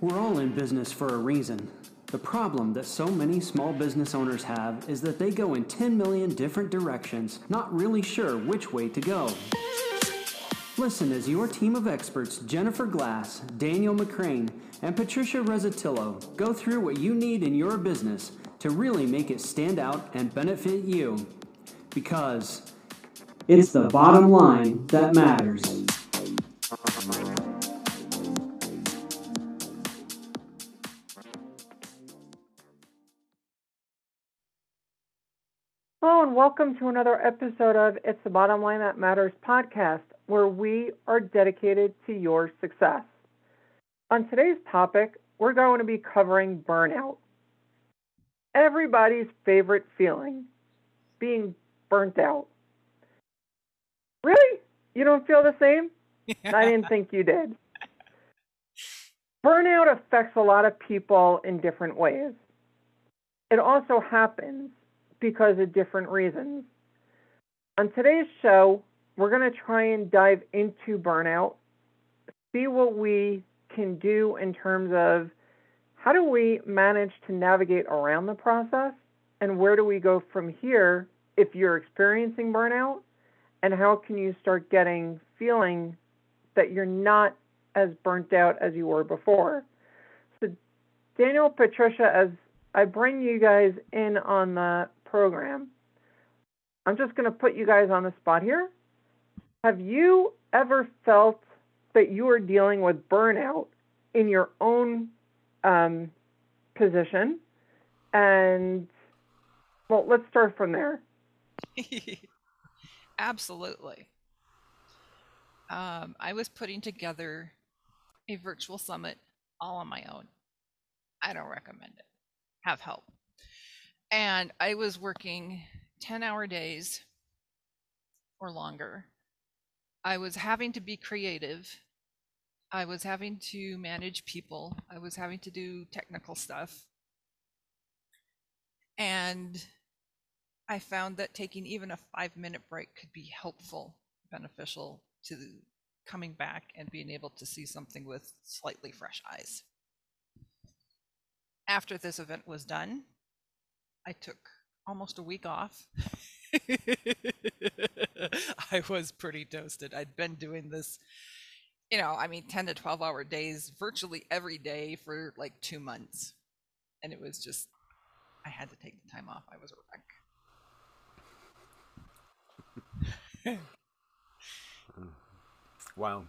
We're all in business for a reason. The problem that so many small business owners have is that they go in 10 million different directions, not really sure which way to go. Listen as your team of experts, Jennifer Glass, Daniel McCrane, and Patricia Rezzatillo, go through what you need in your business to really make it stand out and benefit you. Because it's the bottom line that matters. And welcome to another episode of It's the Bottom Line That Matters podcast, where we are dedicated to your success. On today's topic, we're going to be covering burnout. Everybody's favorite feeling being burnt out. Really? You don't feel the same? I didn't think you did. Burnout affects a lot of people in different ways. It also happens because of different reasons. On today's show, we're going to try and dive into burnout, see what we can do in terms of how do we manage to navigate around the process and where do we go from here if you're experiencing burnout and how can you start getting feeling that you're not as burnt out as you were before. So Daniel, Patricia, as I bring you guys in on the program. I'm just going to put you guys on the spot here. Have you ever felt that you are dealing with burnout in your own um, position? And well, let's start from there. Absolutely. Um, I was putting together a virtual summit all on my own. I don't recommend it. Have help and I was working 10 hour days or longer. I was having to be creative. I was having to manage people. I was having to do technical stuff. And I found that taking even a five minute break could be helpful, beneficial to coming back and being able to see something with slightly fresh eyes. After this event was done, I took almost a week off. I was pretty toasted. I'd been doing this, you know, I mean, 10 to 12 hour days virtually every day for like two months. And it was just, I had to take the time off. I was a wreck. wow.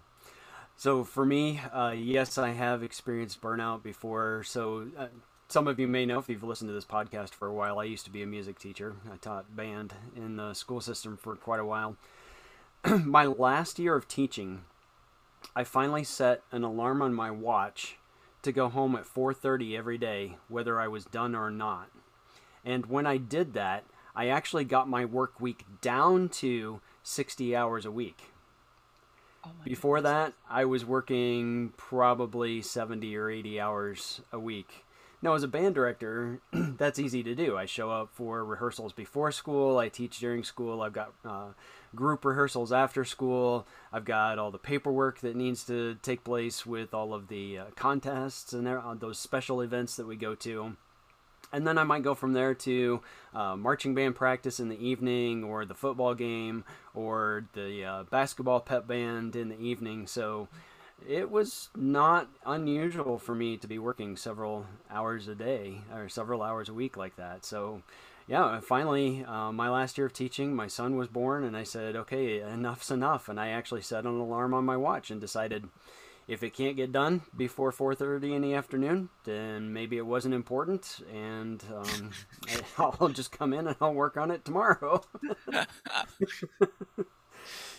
So for me, uh, yes, I have experienced burnout before. So uh, some of you may know if you've listened to this podcast for a while, I used to be a music teacher. I taught band in the school system for quite a while. my last year of teaching, I finally set an alarm on my watch to go home at 4:30 every day whether I was done or not. And when I did that, I actually got my work week down to 60 hours a week. Oh Before goodness. that, I was working probably 70 or 80 hours a week now, as a band director, that's easy to do. I show up for rehearsals before school. I teach during school. I've got uh, group rehearsals after school. I've got all the paperwork that needs to take place with all of the uh, contests and uh, those special events that we go to. And then I might go from there to uh, marching band practice in the evening, or the football game, or the uh, basketball pep band in the evening. So it was not unusual for me to be working several hours a day or several hours a week like that. So, yeah, finally, uh, my last year of teaching, my son was born, and I said, okay, enough's enough. And I actually set an alarm on my watch and decided if it can't get done before 4.30 in the afternoon then maybe it wasn't important and um, i'll just come in and i'll work on it tomorrow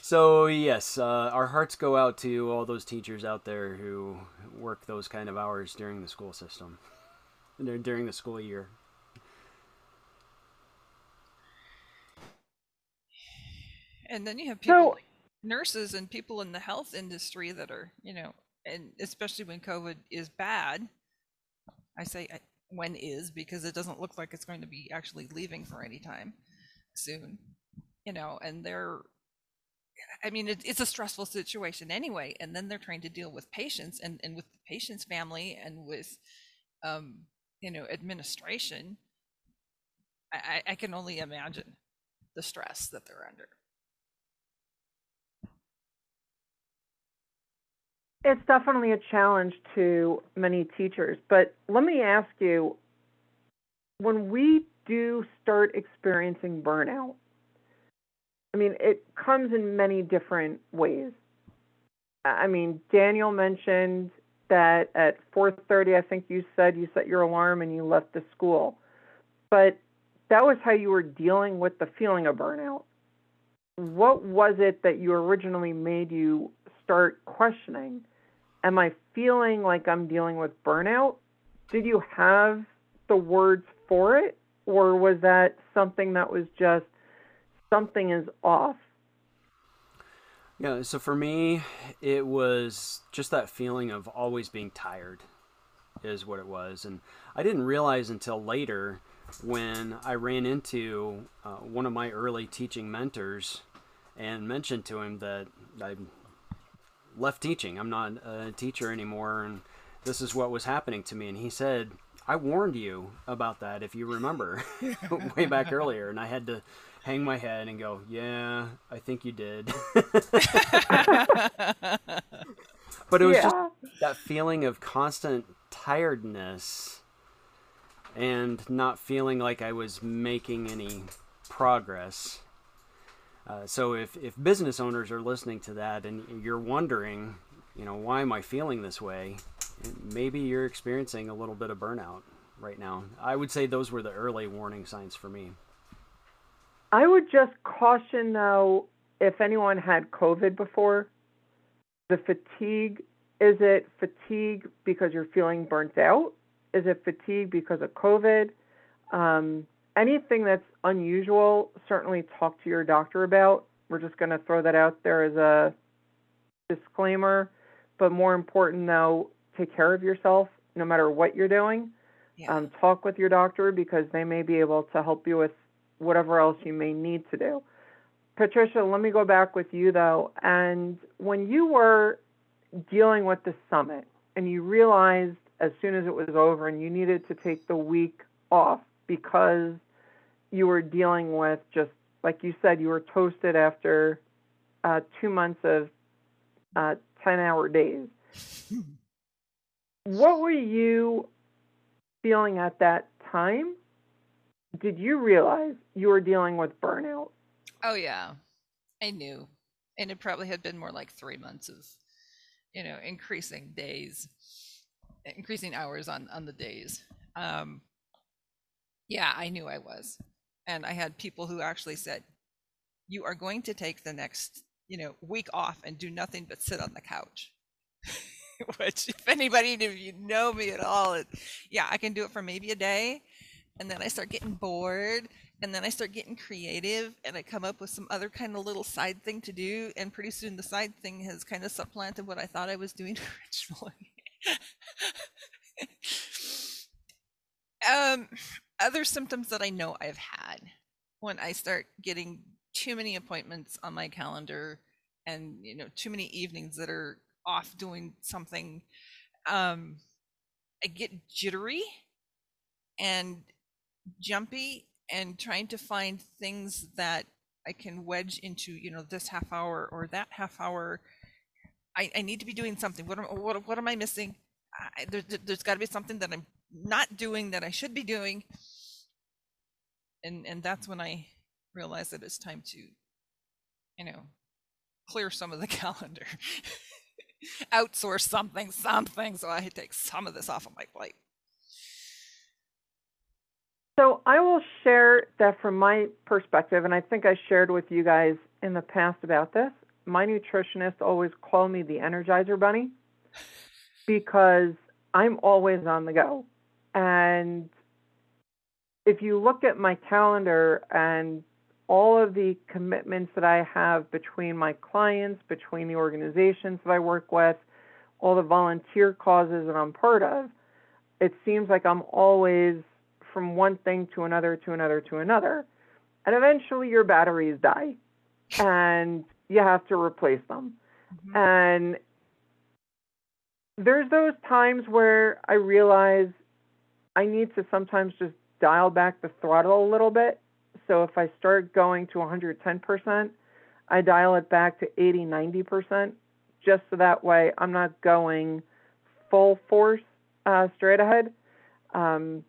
So yes, uh, our hearts go out to all those teachers out there who work those kind of hours during the school system, during the school year. And then you have people, so, like nurses and people in the health industry that are, you know, and especially when COVID is bad. I say when is because it doesn't look like it's going to be actually leaving for any time soon, you know, and they're I mean, it, it's a stressful situation anyway, and then they're trying to deal with patients and, and with the patient's family and with, um, you know, administration. I, I can only imagine the stress that they're under. It's definitely a challenge to many teachers, but let me ask you when we do start experiencing burnout, I mean, it comes in many different ways. I mean, Daniel mentioned that at 4:30, I think you said you set your alarm and you left the school. But that was how you were dealing with the feeling of burnout. What was it that you originally made you start questioning? Am I feeling like I'm dealing with burnout? Did you have the words for it? Or was that something that was just something is off. Yeah, so for me, it was just that feeling of always being tired, is what it was. And I didn't realize until later when I ran into uh, one of my early teaching mentors and mentioned to him that I left teaching. I'm not a teacher anymore, and this is what was happening to me. And he said, I warned you about that, if you remember, way back earlier. And I had to hang my head and go, "Yeah, I think you did." but it was yeah. just that feeling of constant tiredness and not feeling like I was making any progress. Uh, so if, if business owners are listening to that and you're wondering, you know, why am I feeling this way? Maybe you're experiencing a little bit of burnout right now. I would say those were the early warning signs for me. I would just caution though, if anyone had COVID before, the fatigue is it fatigue because you're feeling burnt out? Is it fatigue because of COVID? Um, anything that's unusual, certainly talk to your doctor about. We're just going to throw that out there as a disclaimer. But more important, though, take care of yourself no matter what you're doing. Yeah. Um, talk with your doctor because they may be able to help you with whatever else you may need to do. Patricia, let me go back with you though. And when you were dealing with the summit and you realized as soon as it was over and you needed to take the week off because you were dealing with just like you said, you were toasted after uh, two months of uh, 10 hour days. what were you feeling at that time? Did you realize you were dealing with burnout? Oh yeah, I knew, and it probably had been more like three months of, you know, increasing days, increasing hours on on the days. Um, yeah, I knew I was, and I had people who actually said, "You are going to take the next, you know, week off and do nothing but sit on the couch." Which, if anybody, if you know me at all, it, yeah, I can do it for maybe a day and then I start getting bored and then I start getting creative and I come up with some other kind of little side thing to do and pretty soon the side thing has kind of supplanted what I thought I was doing originally. um other symptoms that I know I've had when I start getting too many appointments on my calendar and you know too many evenings that are off doing something um I get jittery and jumpy and trying to find things that I can wedge into, you know, this half hour or that half hour. I, I need to be doing something. What am, what, what am I missing? I, there, there's got to be something that I'm not doing that I should be doing. And and that's when I realized that it's time to, you know, clear some of the calendar, outsource something, something, so I take some of this off of my plate. So I will share that from my perspective, and I think I shared with you guys in the past about this. My nutritionist always called me the Energizer Bunny because I'm always on the go. And if you look at my calendar and all of the commitments that I have between my clients, between the organizations that I work with, all the volunteer causes that I'm part of, it seems like I'm always from one thing to another to another to another. And eventually your batteries die and you have to replace them. Mhm. And there's those times where I realize I need to sometimes just dial back the throttle a little bit. So if I start going to 110%, I dial it back to 80, 90%, just so that way I'm not going full force uh, straight ahead. Um,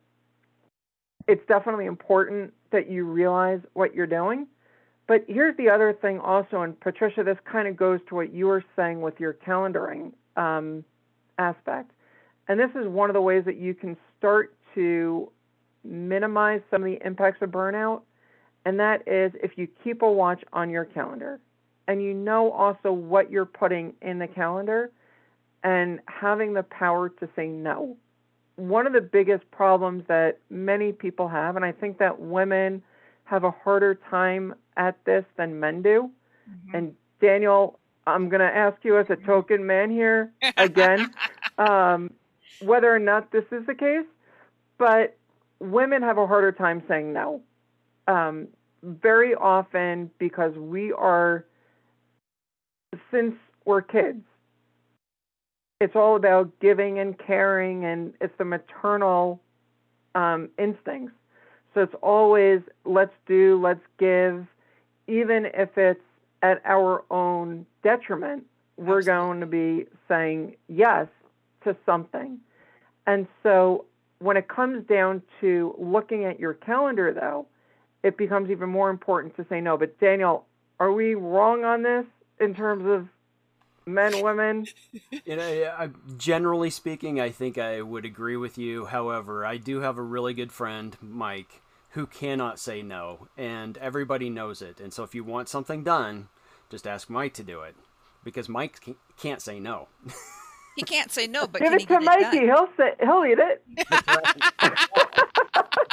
it's definitely important that you realize what you're doing. But here's the other thing also, and Patricia, this kind of goes to what you were saying with your calendaring um, aspect. And this is one of the ways that you can start to minimize some of the impacts of burnout. And that is if you keep a watch on your calendar and you know also what you're putting in the calendar and having the power to say no. One of the biggest problems that many people have, and I think that women have a harder time at this than men do. Mhm. And Daniel, I'm going to ask you as a token man here again, um, whether or not this is the case, but women have a harder time saying no. Um, very often because we are, since we're kids, it's all about giving and caring, and it's the maternal um, instincts. So it's always let's do, let's give, even if it's at our own detriment, we're going to be saying yes to something. And so when it comes down to looking at your calendar, though, it becomes even more important to say no. But Daniel, are we wrong on this in terms of men, women? You know, I- generally speaking, I think I would agree with you. However, I do have a really good friend, Mike, who cannot say no, and everybody knows it. And so, if you want something done, just ask Mike to do it, because Mike can't say no. he can't say no, but Give can it he to get Mikey. it done? He'll say he'll eat it.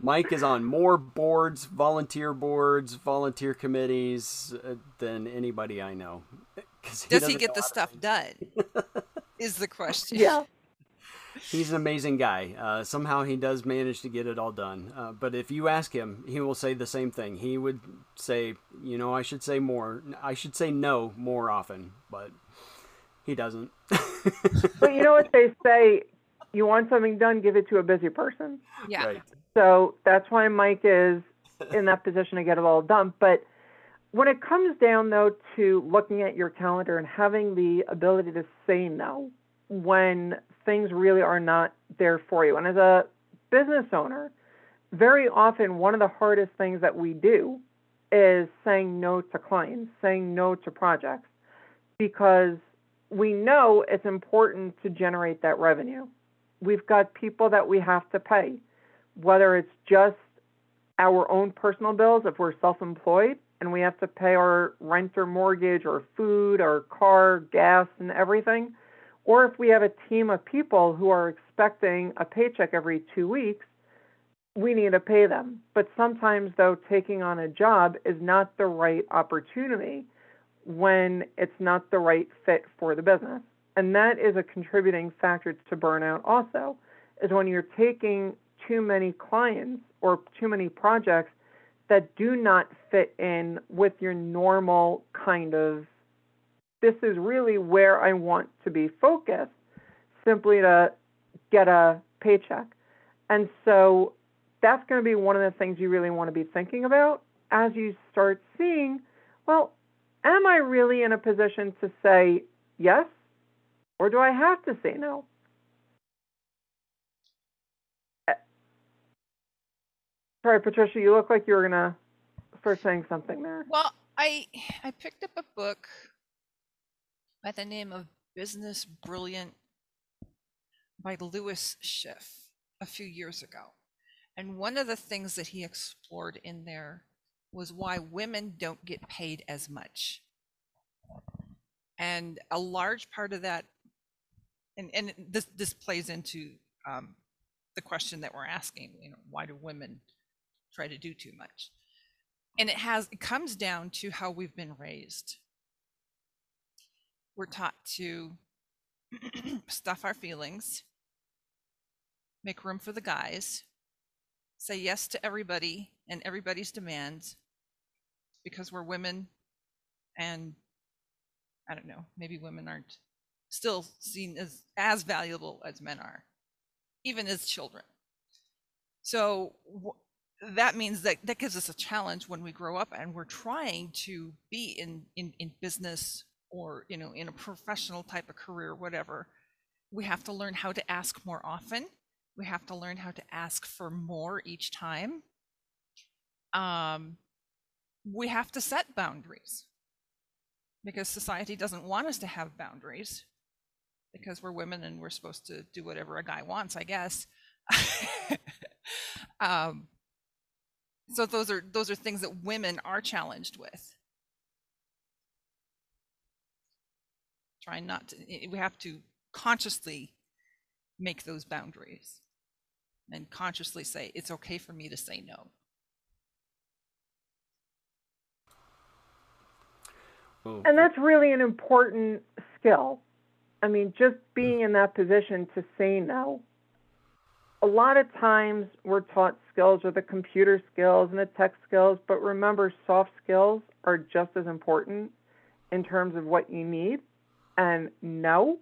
Mike is on more boards, volunteer boards, volunteer committees uh, than anybody I know. Does he doesn't get the stuff say done? Is the question. Yeah. He's an amazing guy. Uh, somehow he does manage to get it all done. Uh, but if you ask him, he will say the same thing. He would say, you know, I should say more. I should say no more often, but he doesn't. But you know what they say? You want something done, give it to a busy person. Yeah. Right. So that's why Mike is in that position to get it all done. But when it comes down, though, to looking at your calendar and having the ability to say no when things really are not there for you, and as a business owner, very often one of the hardest things that we do is saying no to clients, saying no to projects, because we know it's important to generate that revenue. We've got people that we have to pay whether it's just our own personal bills if we're self-employed and we have to pay our rent or mortgage or food or car gas and everything or if we have a team of people who are expecting a paycheck every two weeks we need to pay them. But sometimes though taking on a job is not the right opportunity when it's not the right fit for the business. And that is a contributing factor to burnout also is when you're taking too many clients or too many projects that do not fit in with your normal kind of this is really where I want to be focused simply to get a paycheck. And so that's going to be one of the things you really want to be thinking about as you start seeing, well, am I really in a position to say yes or do I have to say no? Sorry, Patricia, you look like you were gonna start saying something there. Well, I I picked up a book by the name of Business Brilliant by Lewis Schiff a few years ago. And one of the things that he explored in there was why women don't get paid as much. And a large part of that, and, and this, this plays into um, the question that we're asking, you know, why do women try to do too much? and it has it comes down to how we've been raised we're taught to stuff our feelings make room for the guys say yes to everybody and everybody's demands because we're women and I don't know, maybe women aren't still seen as as valuable as men are, even as children. So that means that that gives us a challenge when we grow up and we're trying to be in in, in business or you know in a professional type of career whatever. We have to learn how to ask more often. We have to learn how to ask for more each time. Um, we have to set boundaries because society doesn't want us to have boundaries because we're women and we're supposed to do whatever a guy wants i guess. Um, so those are those are things that women are challenged with. Trying not to we have to consciously make those boundaries and consciously say it's okay for me to say no. And that's really an important skill. I mean just being mm. in that position to say no a lot of times we're taught skills are the computer skills and the tech skills, but remember, soft skills are just as important in terms of what you need. And no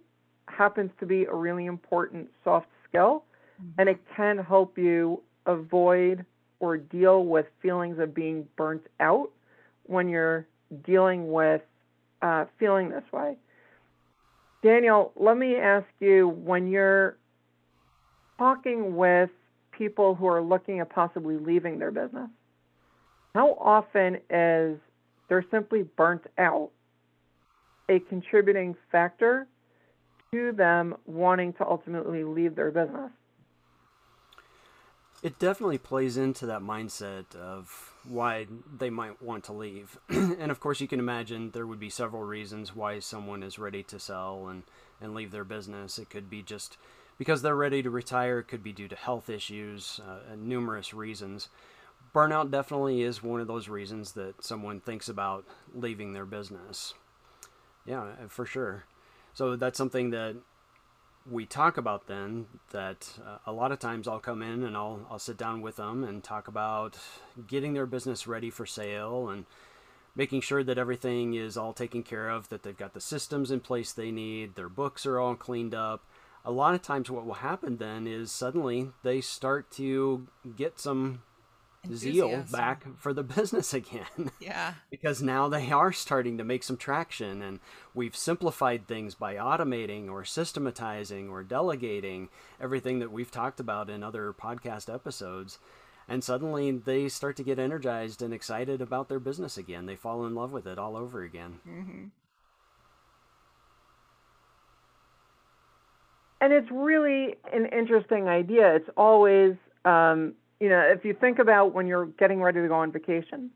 happens to be a really important soft skill, mm-hmm. and it can help you avoid or deal with feelings of being burnt out when you're dealing with uh, feeling this way. Daniel, let me ask you when you're talking with people who are looking at possibly leaving their business, how often is they're simply burnt out a contributing factor to them wanting to ultimately leave their business? It definitely plays into that mindset of why they might want to leave. and of course, you can imagine there would be several reasons why someone is ready to sell and, and leave their business. It could be just because they're ready to retire. It could be due to health issues uh, and numerous reasons. Burnout definitely is one of those reasons that someone thinks about leaving their business. Yeah, uh, for sure. So that's something that we talk about then that uh, a lot of times I'll come in and I'll I'll sit down with them and talk about getting their business ready for sale and making sure that everything is all taken care of that they've got the systems in place they need their books are all cleaned up a lot of times what will happen then is suddenly they start to get some zeal back for the business again. Yeah. because now they are starting to make some traction and we've simplified things by automating or systematizing or delegating everything that we've talked about in other podcast episodes. And suddenly they start to get energized and excited about their business again. They fall in love with it all over again. Mm-hmm. And it's really an interesting idea. It's always, um, you know, if you think about when you're getting ready to go on vacation,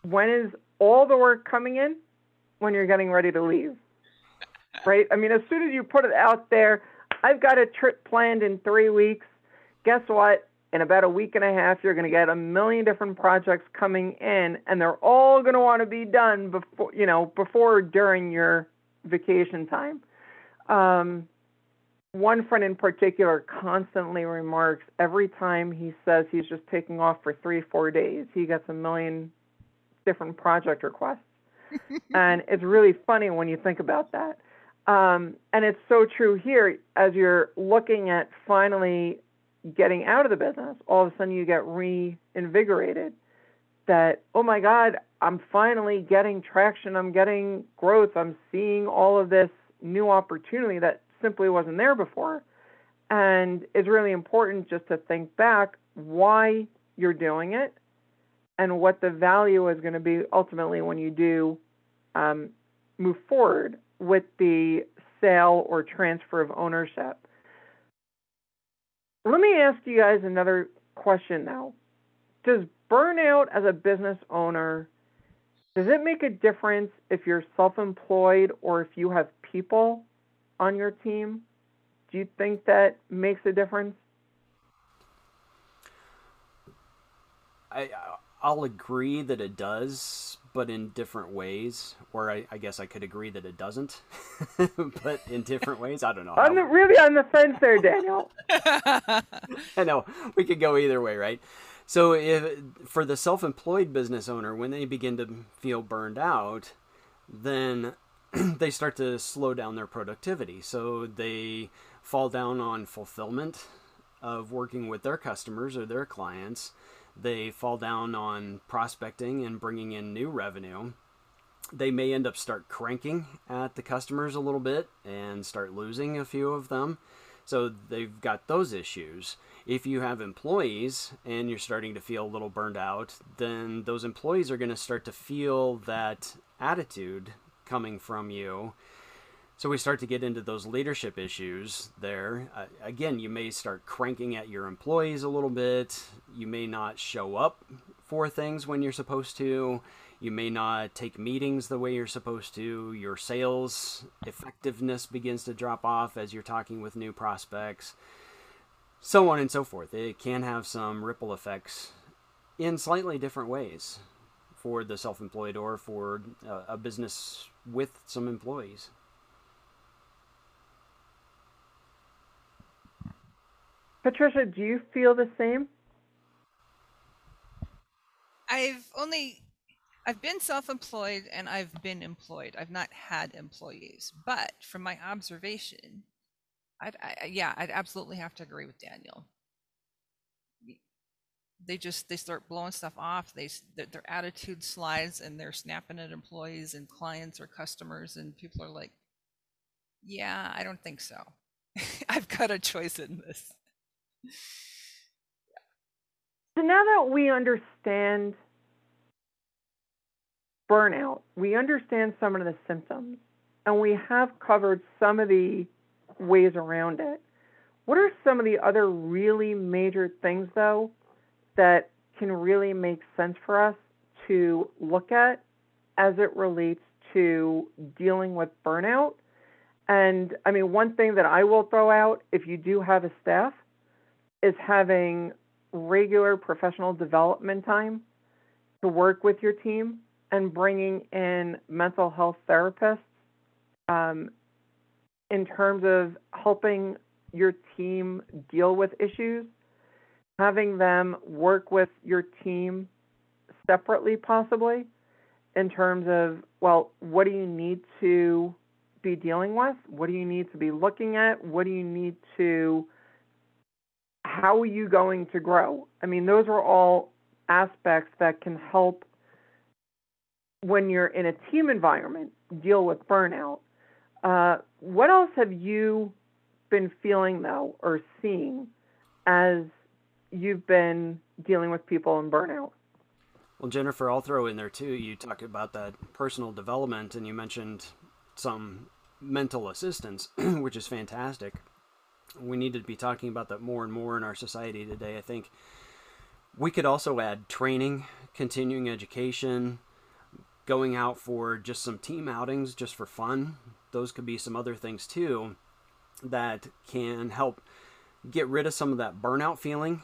when is all the work coming in? When you're getting ready to leave, right? I mean, as soon as you put it out there, I've got a trip planned in three weeks. Guess what? In about a week and a half, you're going to get a million different projects coming in, and they're all going to want to be done before, you know, before during your vacation time. Um, one friend in particular constantly remarks every time he says he's just taking off for three, four days, he gets a million different project requests. and it's really funny when you think about that. Um, and it's so true here as you're looking at finally getting out of the business, all of a sudden you get reinvigorated that, oh my God, I'm finally getting traction, I'm getting growth, I'm seeing all of this new opportunity that simply wasn't there before. And it's really important just to think back why you're doing it and what the value is going to be ultimately when you do um, move forward with the sale or transfer of ownership. Let me ask you guys another question now. Does burnout as a business owner does it make a difference if you're self-employed or if you have people on your team? Do you think that makes a difference? I I'll agree that it does, but in different ways. Or I, I guess I could agree that it doesn't, but in different ways. I don't know. I'm really on the fence there, Daniel. I know we could go either way, right? So, if for the self-employed business owner, when they begin to feel burned out, then they start to slow down their productivity. So they fall down on fulfillment of working with their customers or their clients. They fall down on prospecting and bringing in new revenue. They may end up start cranking at the customers a little bit and start losing a few of them. So they've got those issues. If you have employees and you're starting to feel a little burned out, then those employees are going to start to feel that attitude coming from you. So we start to get into those leadership issues there. Uh, again, you may start cranking at your employees a little bit. You may not show up for things when you're supposed to. You may not take meetings the way you're supposed to. Your sales effectiveness begins to drop off as you're talking with new prospects. So on and so forth. It can have some ripple effects in slightly different ways for the self employed or for uh, a business with some employees. Patricia, do you feel the same? I've only I've been self-employed and I've been employed. I've not had employees, but from my observation, I'd, I, yeah, I'd absolutely have to agree with Daniel. They just they start blowing stuff off. They their, attitude slides and they're snapping at employees and clients or customers, and people are like, "Yeah, I don't think so. I've got a choice in this." So now that we understand burnout, we understand some of the symptoms, and we have covered some of the ways around it. What are some of the other really major things, though, that can really make sense for us to look at as it relates to dealing with burnout? And I mean, one thing that I will throw out if you do have a staff is having regular professional development time to work with your team and bringing in mental health therapists um, in terms of helping your team deal with issues, having them work with your team separately, possibly, in terms of, well, what do you need to be dealing with? What do you need to be looking at? What do you need to, how are you going to grow? I mean, those are all aspects that can help when you're in a team environment, deal with burnout. Uh, what else have you been feeling though, or seeing as you've been dealing with people in burnout? Well, Jennifer, I'll throw in there too. You talk about that personal development, and you mentioned some mental assistance, which is fantastic. We need to be talking about that more and more in our society today. I think we could also add training, continuing education, going out for just some team outings just for fun. Those could be some other things too that can help get rid of some of that burnout feeling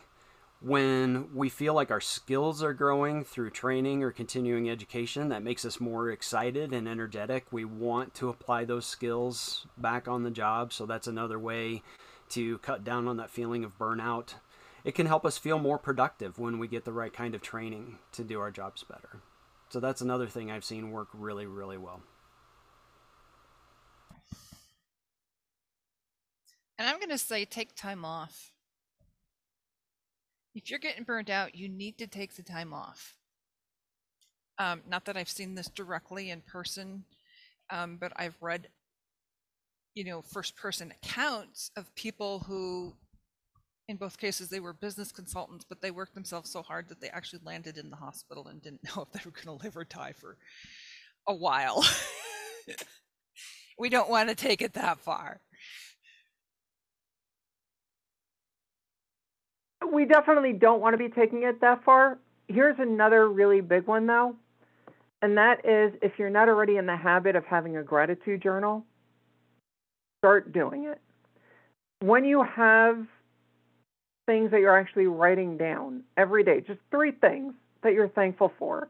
when we feel like our skills are growing through training or continuing education that makes us more excited and energetic we want to apply those skills back on the job so that's another way to cut down on that feeling of burnout it can help us feel more productive when we get the right kind of training to do our jobs better so that's another thing I've seen work really, really well. And I'm going to say take time off. If you're getting burned out, you need to take the time off. Um, not that I've seen this directly in person, um, but I've read, you know, first person accounts of people who in both cases they were business consultants but they worked themselves so hard that they actually landed in the hospital and didn't know if they were going to live or die for a while we don't want to take it that far we definitely don't want to be taking it that far here's another really big one though and that is if you're not already in the habit of having a gratitude journal start doing it when you have things that you're actually writing down every day, just three things that you're thankful for.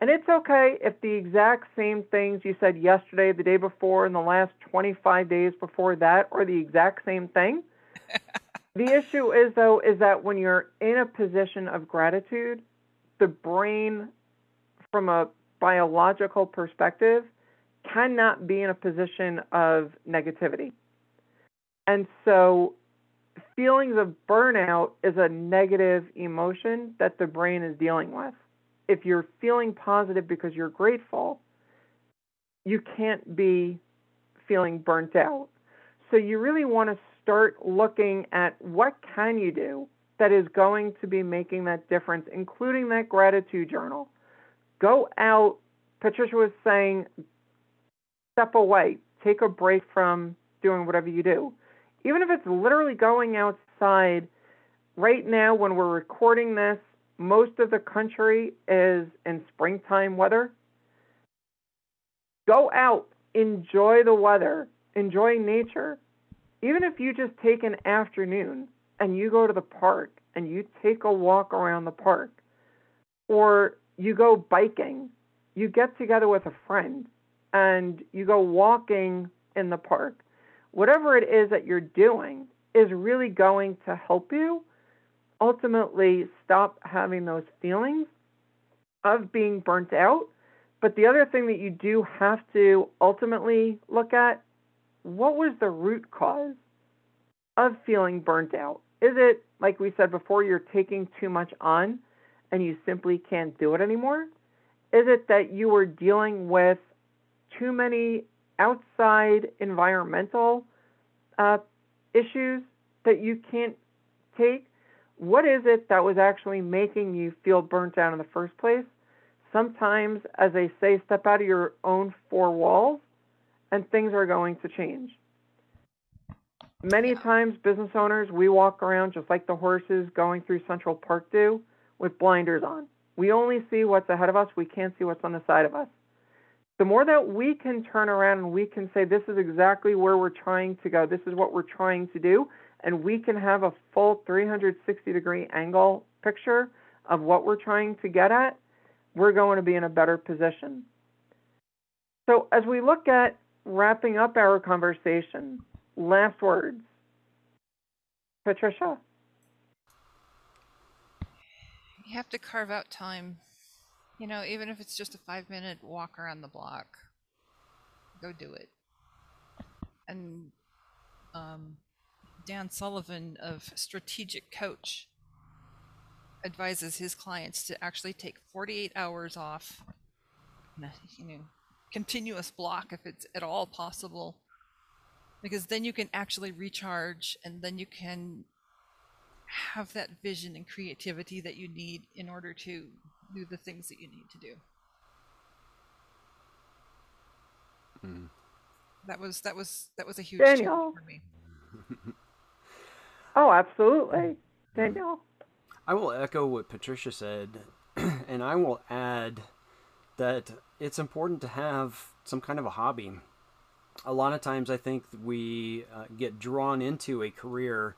And it's okay if the exact same things you said yesterday, the day before, and the last 25 days before that are the exact same thing. The issue is though is that when you're in a position of gratitude, the brain from a biological perspective cannot be in a position of negativity. And so feelings of burnout is a negative emotion that the brain is dealing with. If you're feeling positive because you're grateful, you can't be feeling burnt out. So you really want to start looking at what can you do that is going to be making that difference, including that gratitude journal. Go out. Patricia was saying, step away, take a break from doing whatever you do. Even if it's literally going outside, right now when we're recording this, most of the country is in springtime weather. Go out, enjoy the weather, enjoy nature. Even if you just take an afternoon and you go to the park and you take a walk around the park, or you go biking, you get together with a friend and you go walking in the park, whatever it is that you're doing is really going to help you ultimately stop having those feelings of being burnt out. But the other thing that you do have to ultimately look at what was the root cause of feeling burnt out? Is it, like we said before, you're taking too much on and you simply can't do it anymore? Is it that you were dealing with too many outside environmental uh, issues that you can't take? What is it that was actually making you feel burnt out in the first place? Sometimes, as they say, step out of your own four walls and things are going to change. Many Yeah. times, business owners, we walk around just like the horses going through Central Park do with blinders on. We only see what's ahead of us, we can't see what's on the side of us. The more that we can turn around and we can say, this is exactly where we're trying to go, this is what we're trying to do, and we can have a full 360 degree angle picture of what we're trying to get at, we're going to be in a better position. So, as we look at wrapping up our conversation, last words. Patricia? You have to carve out time. You know, even if it's just a five minute walk around the block, go do it. And um, Dan Sullivan of Strategic Coach advises his clients to actually take 48 hours off, you know, continuous block if it's at all possible, because then you can actually recharge and then you can have that vision and creativity that you need in order to do the things that you need to do. Mm. That was that was that was a huge Daniel. change for me. Oh, absolutely. Daniel? I will echo what Patricia said, and I will add that it's important to have some kind of a hobby. A lot of times, I think we uh, get drawn into a career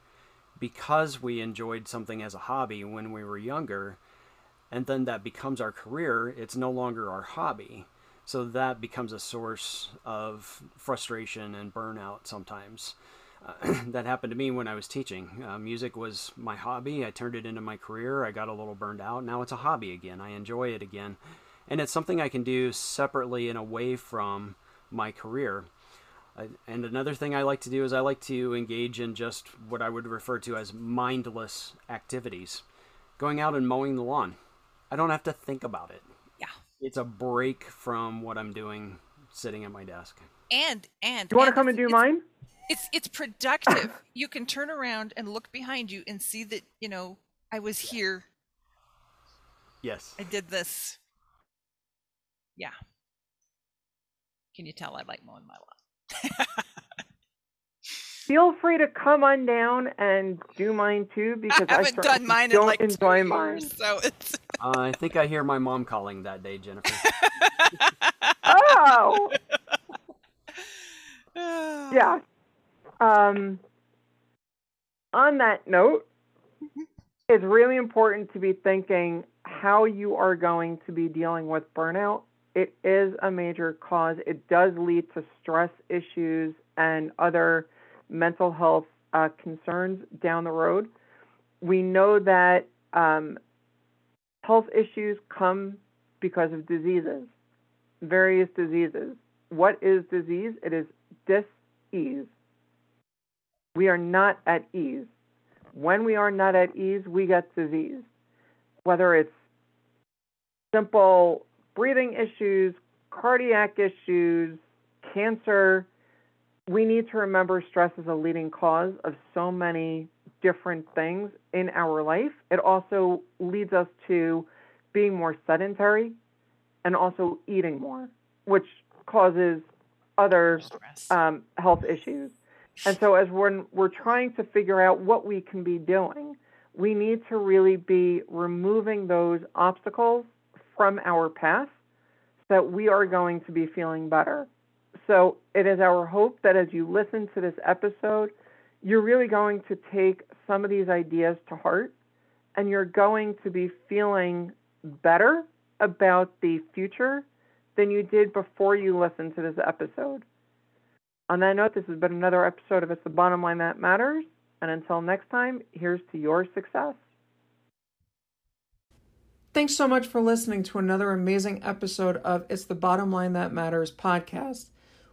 because we enjoyed something as a hobby when we were younger, and then that becomes our career. It's no longer our hobby. So that becomes a source of frustration and burnout sometimes. Uh, that happened to me when I was teaching. Uh, music was my hobby. I turned it into my career. I got a little burned out. Now it's a hobby again. I enjoy it again. And it's something I can do separately and away from my career. And another thing I like to do is I like to engage in just what I would refer to as mindless activities. Going out and mowing the lawn. I don't have to think about it. Yeah. It's a break from what I'm doing sitting at my desk. And and Do you want to come and do it's- mine? It's it's productive. you can turn around and look behind you and see that, you know, I was here. Yes. I did this. Yeah. Can you tell I like mowing my lawn? Feel free to come on down and do mine too because I I, haven't certainly done mine in don't like two enjoy years, mine. so it's Uh, I think I hear my mom calling that day, Jennifer. Oh, yeah. Um, on that note, it's really important to be thinking how you are going to be dealing with burnout. It is a major cause. It does lead to stress issues and other mental health uh, concerns down the road. We know that um, health issues come because of diseases, various diseases. What is disease? It is dis-ease. We are not at ease. When we are not at ease, we get disease. Whether it's simple breathing issues, cardiac issues, cancer, we need to remember stress is a leading cause of so many different things in our life. It also leads us to being more sedentary and also eating more, which causes other um, health issues. And so, as we're, we're trying to figure out what we can be doing, we need to really be removing those obstacles from our past that we are going to be feeling better. So, it is our hope that as you listen to this episode, you're really going to take some of these ideas to heart and you're going to be feeling better about the future than you did before you listened to this episode. On that note, this has been another episode of It's the Bottom Line That Matters. And until next time, here's to your success. Thanks so much for listening to another amazing episode of It's the Bottom Line That Matters podcast.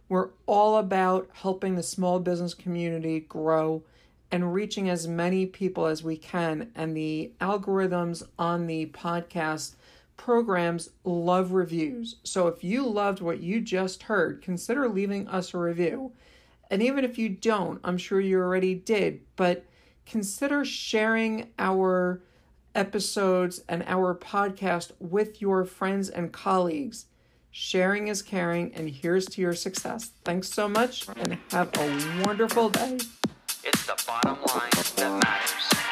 We're all about helping the small business community grow and reaching as many people as we can. And the algorithms on the podcast programs love reviews. So if you loved what you just heard, consider leaving us a review. And even if you don't, I'm sure you already did, but consider sharing our episodes and our podcast with your friends and colleagues. Sharing is caring, and here's to your success. Thanks so much, and have a wonderful day. It's the bottom line that matters.